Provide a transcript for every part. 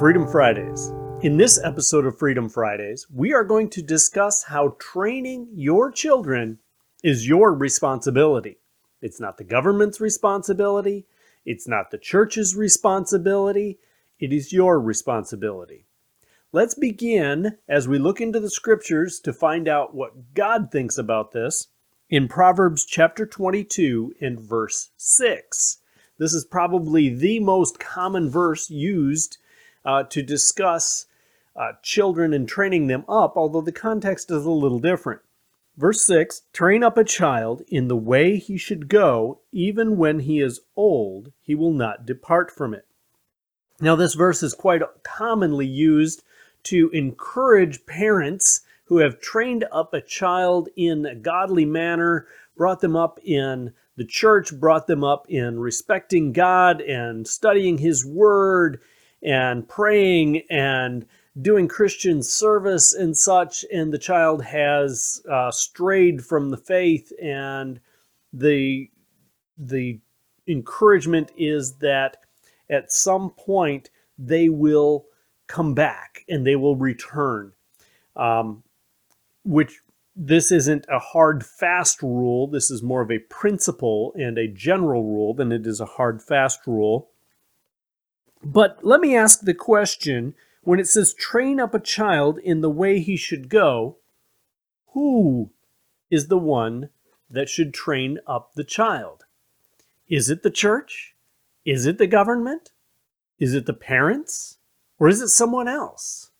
Freedom Fridays. In this episode of Freedom Fridays, we are going to discuss how training your children is your responsibility. It's not the government's responsibility, it's not the church's responsibility, it is your responsibility. Let's begin as we look into the scriptures to find out what God thinks about this in Proverbs chapter 22 and verse 6. This is probably the most common verse used uh, to discuss uh, children and training them up, although the context is a little different. Verse 6 Train up a child in the way he should go, even when he is old, he will not depart from it. Now, this verse is quite commonly used to encourage parents who have trained up a child in a godly manner, brought them up in the church brought them up in respecting God and studying His Word and praying and doing Christian service and such, and the child has uh, strayed from the faith, and the the encouragement is that at some point they will come back and they will return, um, which this isn't a hard fast rule. This is more of a principle and a general rule than it is a hard fast rule. But let me ask the question when it says train up a child in the way he should go, who is the one that should train up the child? Is it the church? Is it the government? Is it the parents? Or is it someone else?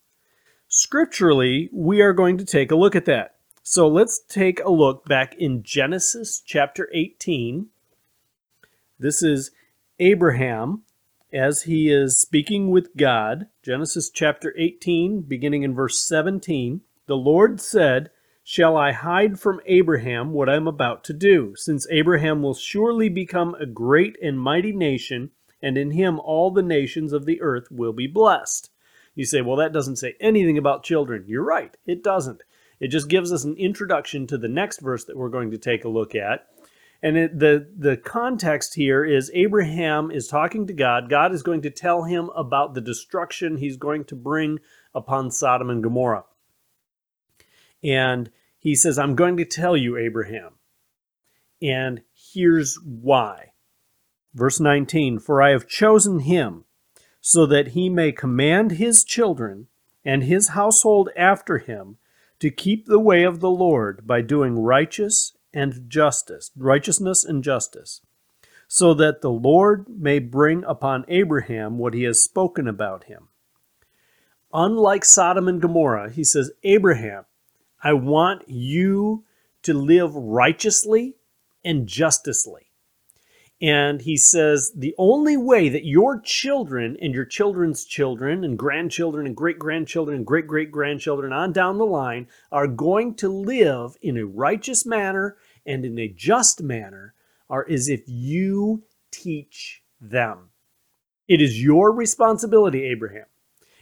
Scripturally, we are going to take a look at that. So let's take a look back in Genesis chapter 18. This is Abraham as he is speaking with God. Genesis chapter 18, beginning in verse 17. The Lord said, Shall I hide from Abraham what I am about to do, since Abraham will surely become a great and mighty nation, and in him all the nations of the earth will be blessed? You say, well, that doesn't say anything about children. You're right, it doesn't. It just gives us an introduction to the next verse that we're going to take a look at. And it, the, the context here is Abraham is talking to God. God is going to tell him about the destruction he's going to bring upon Sodom and Gomorrah. And he says, I'm going to tell you, Abraham. And here's why. Verse 19 For I have chosen him so that he may command his children and his household after him to keep the way of the Lord by doing righteous and justice, righteousness and justice, so that the Lord may bring upon Abraham what he has spoken about him. Unlike Sodom and Gomorrah, he says, Abraham, I want you to live righteously and justly. And he says the only way that your children and your children's children and grandchildren and great grandchildren and great great grandchildren on down the line are going to live in a righteous manner and in a just manner are is if you teach them. It is your responsibility, Abraham.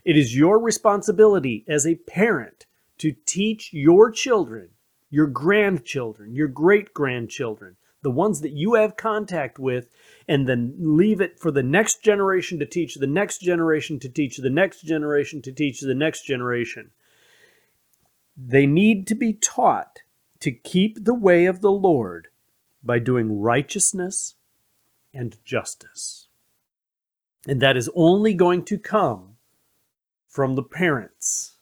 It is your responsibility as a parent to teach your children, your grandchildren, your great grandchildren, the ones that you have contact with, and then leave it for the next generation to teach the next generation to teach the next generation to teach the next generation. They need to be taught to keep the way of the Lord by doing righteousness and justice. And that is only going to come from the parents.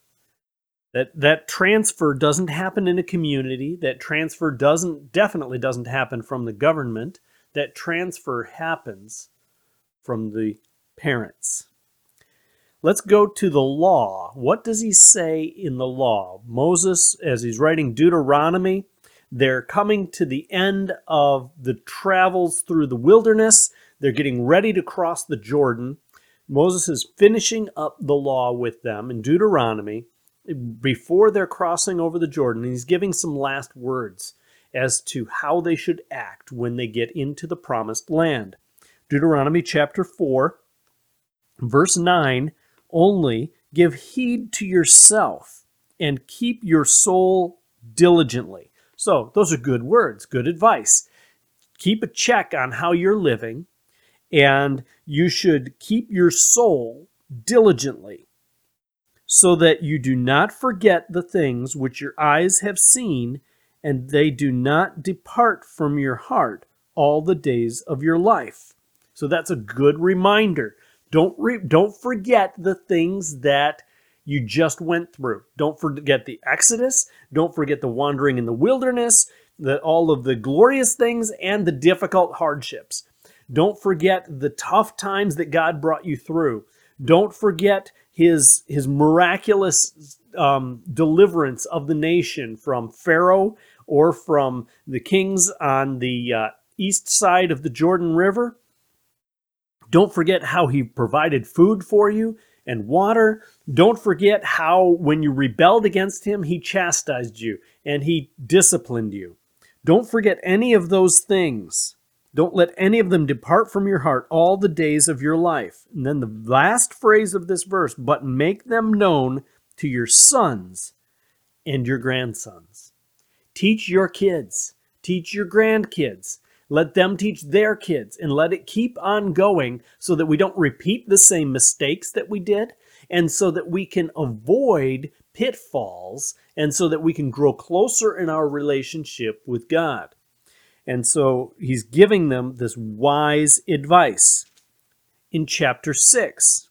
That that transfer doesn't happen in a community. That transfer doesn't definitely doesn't happen from the government. That transfer happens from the parents let's go to the law. What does he say in the law? Moses as he's writing deuteronomy they're coming to the end of the travels through the wilderness. They're getting ready to cross the jordan. Moses is finishing up the law with them in deuteronomy before they're crossing over the Jordan, he's giving some last words as to how they should act when they get into the promised land. Deuteronomy chapter 4, verse 9 only give heed to yourself and keep your soul diligently. So, those are good words, good advice. Keep a check on how you're living, and you should keep your soul diligently, so that you do not forget the things which your eyes have seen, and they do not depart from your heart all the days of your life. So that's a good reminder. Don't re- don't forget the things that you just went through. Don't forget the Exodus. Don't forget the wandering in the wilderness, the, all of the glorious things and the difficult hardships. Don't forget the tough times that God brought you through. Don't forget his his miraculous um, deliverance of the nation from Pharaoh or from the kings on the uh, east side of the Jordan River. Don't forget how he provided food for you and water. Don't forget how, when you rebelled against him, he chastised you and he disciplined you. Don't forget any of those things. Don't let any of them depart from your heart all the days of your life. And then the last phrase of this verse, but make them known to your sons and your grandsons. Teach your kids, teach your grandkids, let them teach their kids, and let it keep on going so that we don't repeat the same mistakes that we did, and so that we can avoid pitfalls, and so that we can grow closer in our relationship with God. And so he's giving them this wise advice. In chapter 6,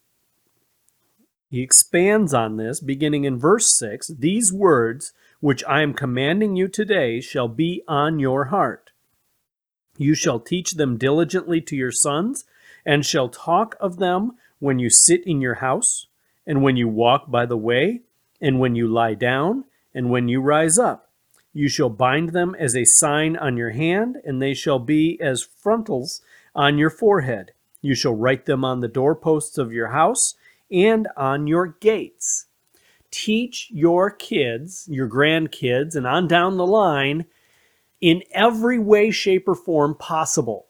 he expands on this, beginning in verse 6 These words which I am commanding you today shall be on your heart. You shall teach them diligently to your sons, and shall talk of them when you sit in your house, and when you walk by the way, and when you lie down, and when you rise up you shall bind them as a sign on your hand, and they shall be as frontals on your forehead. You shall write them on the doorposts of your house and on your gates. Teach your kids, your grandkids, and on down the line in every way, shape, or form possible.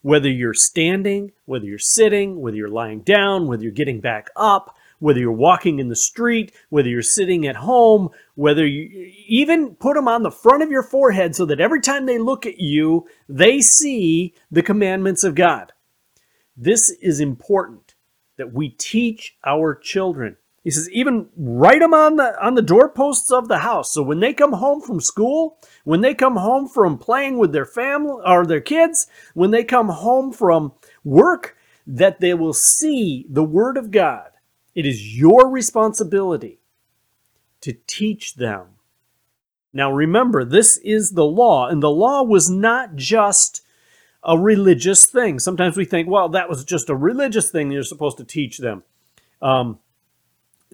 Whether you're standing, whether you're sitting, whether you're lying down, whether you're getting back up, whether you're walking in the street, whether you're sitting at home, whether you even put them on the front of your forehead so that every time they look at you, they see the commandments of God. This is important that we teach our children. He says, even write them on the on the doorposts of the house. So when they come home from school, when they come home from playing with their family or their kids, when they come home from work, that they will see the word of God it is your responsibility to teach them. Now remember, this is the law, and the law was not just a religious thing. Sometimes we think, well, that was just a religious thing you're supposed to teach them. Um,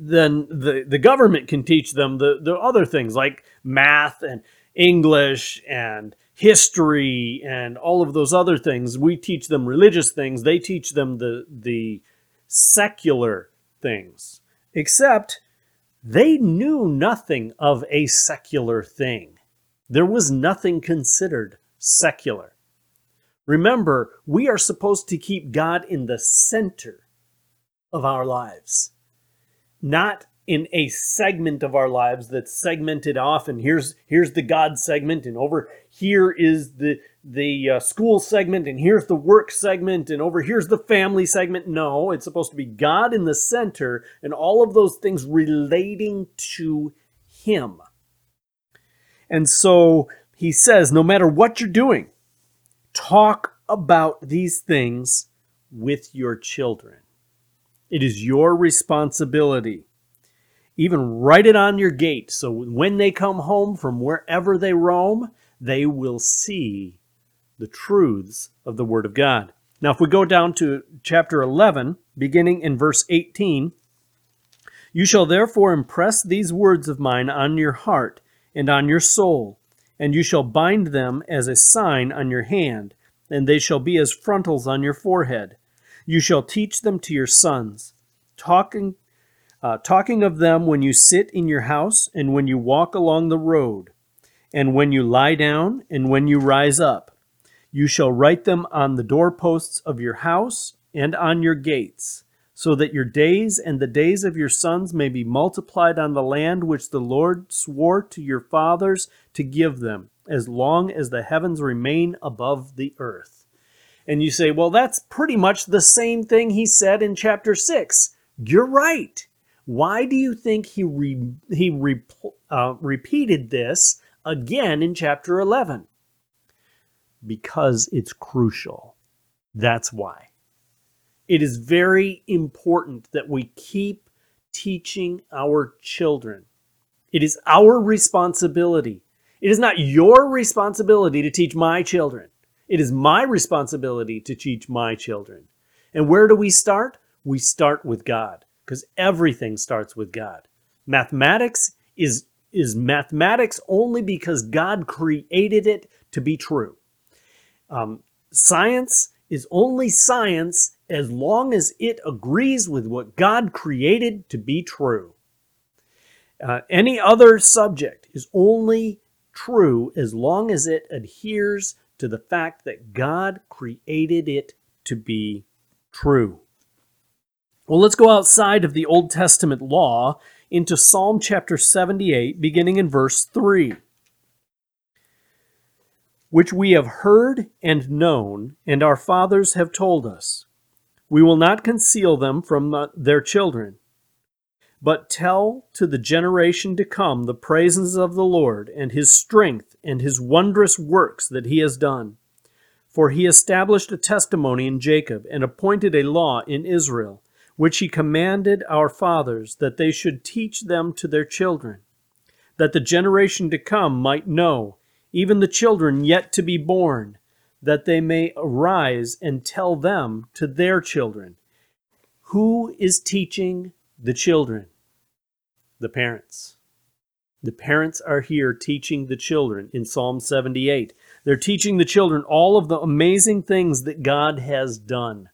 then the, the government can teach them the, the other things like math and English and history and all of those other things. We teach them religious things. They teach them the, the secular things, except they knew nothing of a secular thing. There was nothing considered secular. Remember, we are supposed to keep God in the center of our lives, not in a segment of our lives that's segmented off. And here's here's the god segment and over here is the the uh, school segment and here's the work segment and over here's the family segment. No it's supposed to be god in the center and all of those things relating to him. And so he says no matter what you're doing talk about these things with your children it is your responsibility even write it on your gate so when they come home from wherever they roam, they will see the truths of the Word of God. Now, if we go down to chapter 11, beginning in verse 18, you shall therefore impress these words of mine on your heart and on your soul, and you shall bind them as a sign on your hand, and they shall be as frontals on your forehead. You shall teach them to your sons, talking uh, talking of them when you sit in your house and when you walk along the road, and when you lie down and when you rise up. You shall write them on the doorposts of your house and on your gates, so that your days and the days of your sons may be multiplied on the land which the Lord swore to your fathers to give them, as long as the heavens remain above the earth. And you say, well, that's pretty much the same thing he said in chapter 6 You're right. Why do you think he re- he re- uh, repeated this again in chapter 11? Because it's crucial. That's why. It is very important that we keep teaching our children. It is our responsibility. It is not your responsibility to teach my children. It is my responsibility to teach my children. And where do we start? We start with God because everything starts with God. Mathematics is is mathematics only because God created it to be true. Um, science is only science as long as it agrees with what God created to be true. Uh, any other subject is only true as long as it adheres to the fact that God created it to be true. Well, let's go outside of the Old Testament law into Psalm chapter 78, beginning in verse 3 which we have heard and known, and our fathers have told us. We will not conceal them from their children, but tell to the generation to come the praises of the Lord, and his strength, and his wondrous works that he has done. For he established a testimony in Jacob, and appointed a law in Israel, which he commanded our fathers, that they should teach them to their children, that the generation to come might know even the children yet to be born, that they may arise and tell them to their children. Who is teaching the children? The parents. The parents are here teaching the children in Psalm 78. They're teaching the children all of the amazing things that God has done.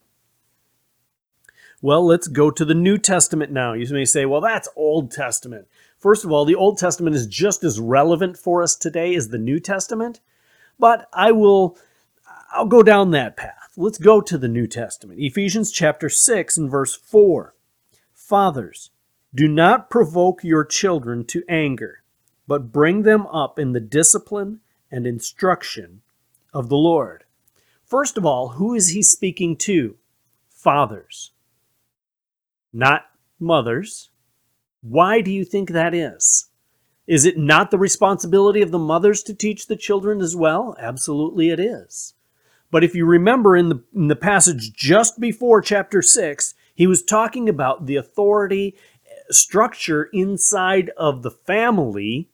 Well, let's go to the New Testament now. You may say, well, that's Old Testament. First of all, the Old Testament is just as relevant for us today as the New Testament, but I will I'll go down that path. Let's go to the New Testament. Ephesians chapter 6 and verse 4. Fathers, do not provoke your children to anger, but bring them up in the discipline and instruction of the Lord. First of all, who is he speaking to? Fathers, not mothers, why do you think that is? Is it not the responsibility of the mothers to teach the children as well? Absolutely it is. But if you remember in the, in the passage just before chapter 6, he was talking about the authority eh, structure inside of the family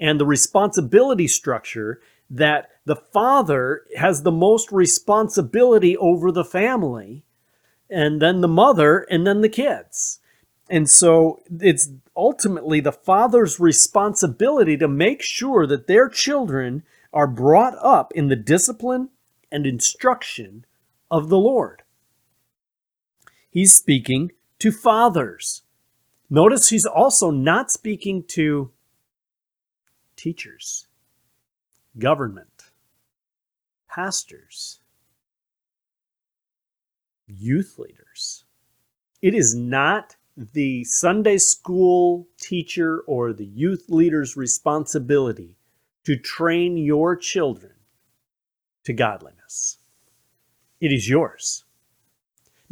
and the responsibility structure that the father has the most responsibility over the family, and then the mother, and then the kids. And so it's ultimately the father's responsibility to make sure that their children are brought up in the discipline and instruction of the Lord. He's speaking to fathers. Notice he's also not speaking to teachers, government, pastors, youth leaders. It is not the Sunday school teacher or the youth leader's responsibility to train your children to godliness. It is yours.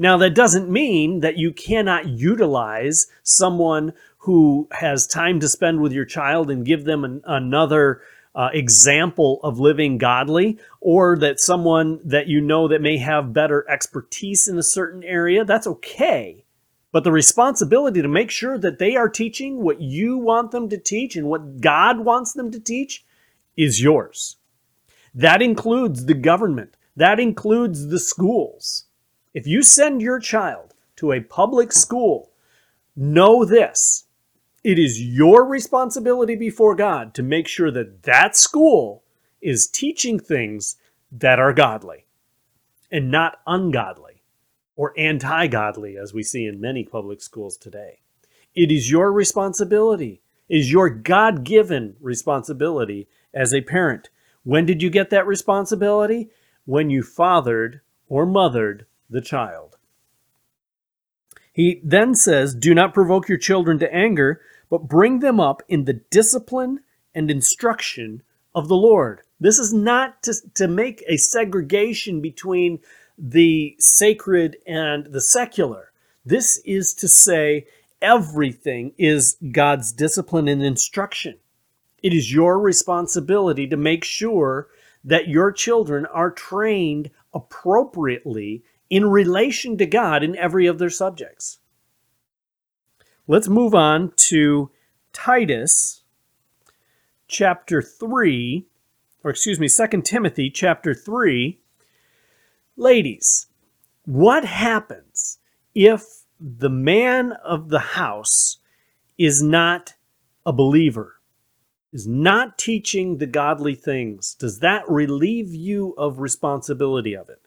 Now, that doesn't mean that you cannot utilize someone who has time to spend with your child and give them an, another uh, example of living godly, or that someone that you know that may have better expertise in a certain area. That's okay. But the responsibility to make sure that they are teaching what you want them to teach and what God wants them to teach is yours. That includes the government, that includes the schools. If you send your child to a public school, know this it is your responsibility before God to make sure that that school is teaching things that are godly and not ungodly or anti godly, as we see in many public schools today. It is your responsibility, it is your God given responsibility as a parent. When did you get that responsibility? When you fathered or mothered the child. He then says, Do not provoke your children to anger, but bring them up in the discipline and instruction of the Lord. This is not to, to make a segregation between the sacred and the secular. This is to say, everything is God's discipline and instruction. It is your responsibility to make sure that your children are trained appropriately in relation to God in every of their subjects. Let's move on to Titus chapter 3, or excuse me, 2 Timothy chapter 3. Ladies, what happens if the man of the house is not a believer, is not teaching the godly things? Does that relieve you of responsibility of it?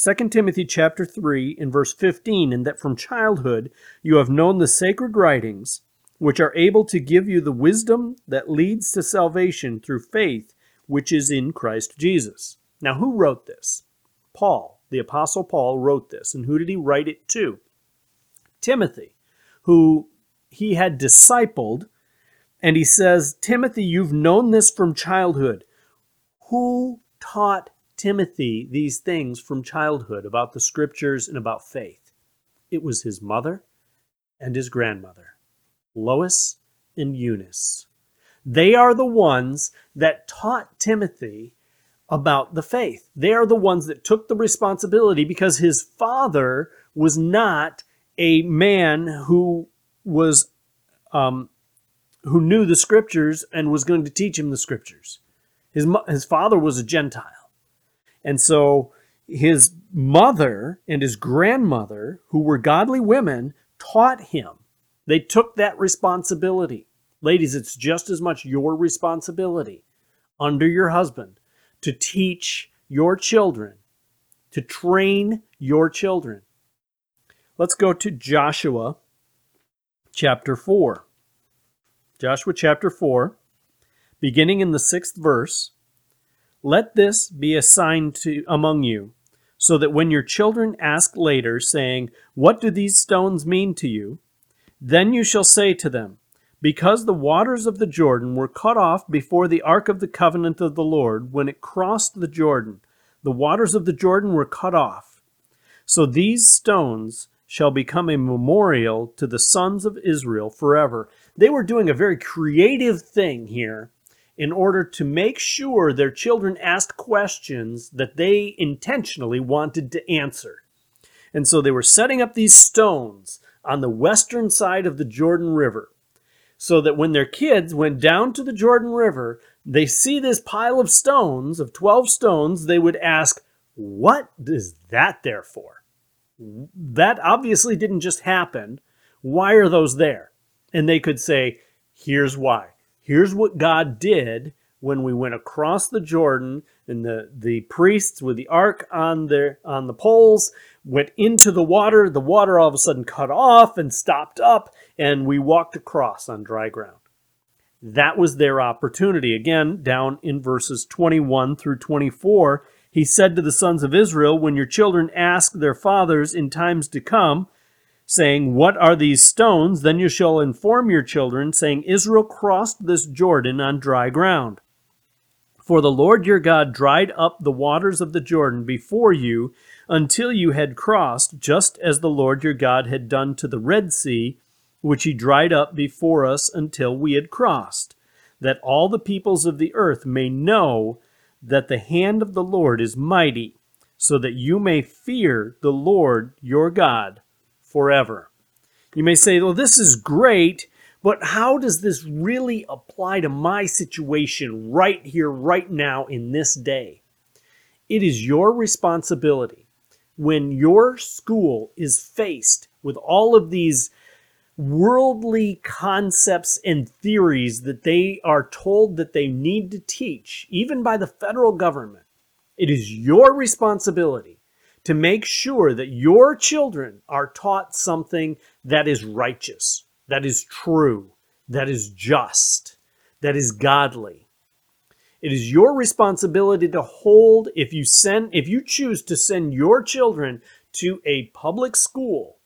2 Timothy chapter 3 in verse 15 and that from childhood you have known the sacred writings which are able to give you the wisdom that leads to salvation through faith which is in Christ Jesus. Now who wrote this? Paul, the apostle Paul wrote this and who did he write it to? Timothy, who he had discipled and he says, "Timothy, you've known this from childhood. Who taught Timothy these things from childhood about the scriptures and about faith. It was his mother and his grandmother, Lois and Eunice. They are the ones that taught Timothy about the faith. They are the ones that took the responsibility because his father was not a man who was um, who knew the scriptures and was going to teach him the scriptures. His his father was a Gentile. And so his mother and his grandmother, who were godly women, taught him. They took that responsibility. Ladies, it's just as much your responsibility under your husband to teach your children, to train your children. Let's go to Joshua chapter 4. Joshua chapter 4, beginning in the sixth verse. Let this be a sign to among you, so that when your children ask later, saying, What do these stones mean to you? Then you shall say to them, Because the waters of the Jordan were cut off before the ark of the covenant of the Lord, when it crossed the Jordan, the waters of the Jordan were cut off. So these stones shall become a memorial to the sons of Israel forever. They were doing a very creative thing here in order to make sure their children asked questions that they intentionally wanted to answer. And so they were setting up these stones on the western side of the Jordan River so that when their kids went down to the Jordan River, they see this pile of stones, of 12 stones, they would ask, What is that there for? That obviously didn't just happen. Why are those there? And they could say, Here's why. Here's what God did when we went across the Jordan and the, the priests with the ark on their on the poles went into the water. The water all of a sudden cut off and stopped up, and we walked across on dry ground. That was their opportunity. Again, down in verses 21 through 24, he said to the sons of Israel, When your children ask their fathers in times to come, saying, What are these stones? Then you shall inform your children, saying, Israel crossed this Jordan on dry ground. For the Lord your God dried up the waters of the Jordan before you until you had crossed, just as the Lord your God had done to the Red Sea, which he dried up before us until we had crossed, that all the peoples of the earth may know that the hand of the Lord is mighty, so that you may fear the Lord your God forever. You may say, well, this is great, but how does this really apply to my situation right here, right now, in this day? It is your responsibility when your school is faced with all of these worldly concepts and theories that they are told that they need to teach, even by the federal government. It is your responsibility to make sure that your children are taught something that is righteous, that is true, that is just, that is godly. It is your responsibility to hold if you send if you choose to send your children to a public school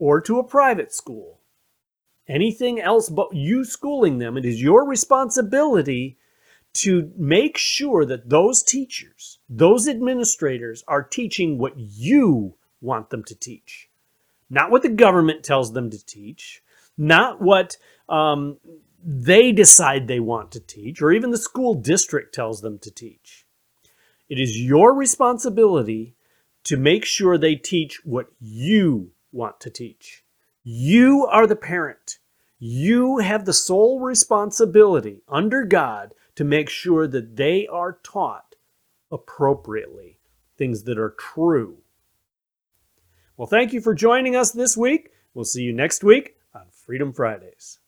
or to a private school. Anything else but you schooling them, it is your responsibility to make sure that those teachers, those administrators are teaching what you want them to teach, not what the government tells them to teach, not what um, they decide they want to teach, or even the school district tells them to teach. It is your responsibility to make sure they teach what you want to teach. You are the parent. You have the sole responsibility under God to make sure that they are taught appropriately, things that are true. Well, thank you for joining us this week. We'll see you next week on Freedom Fridays.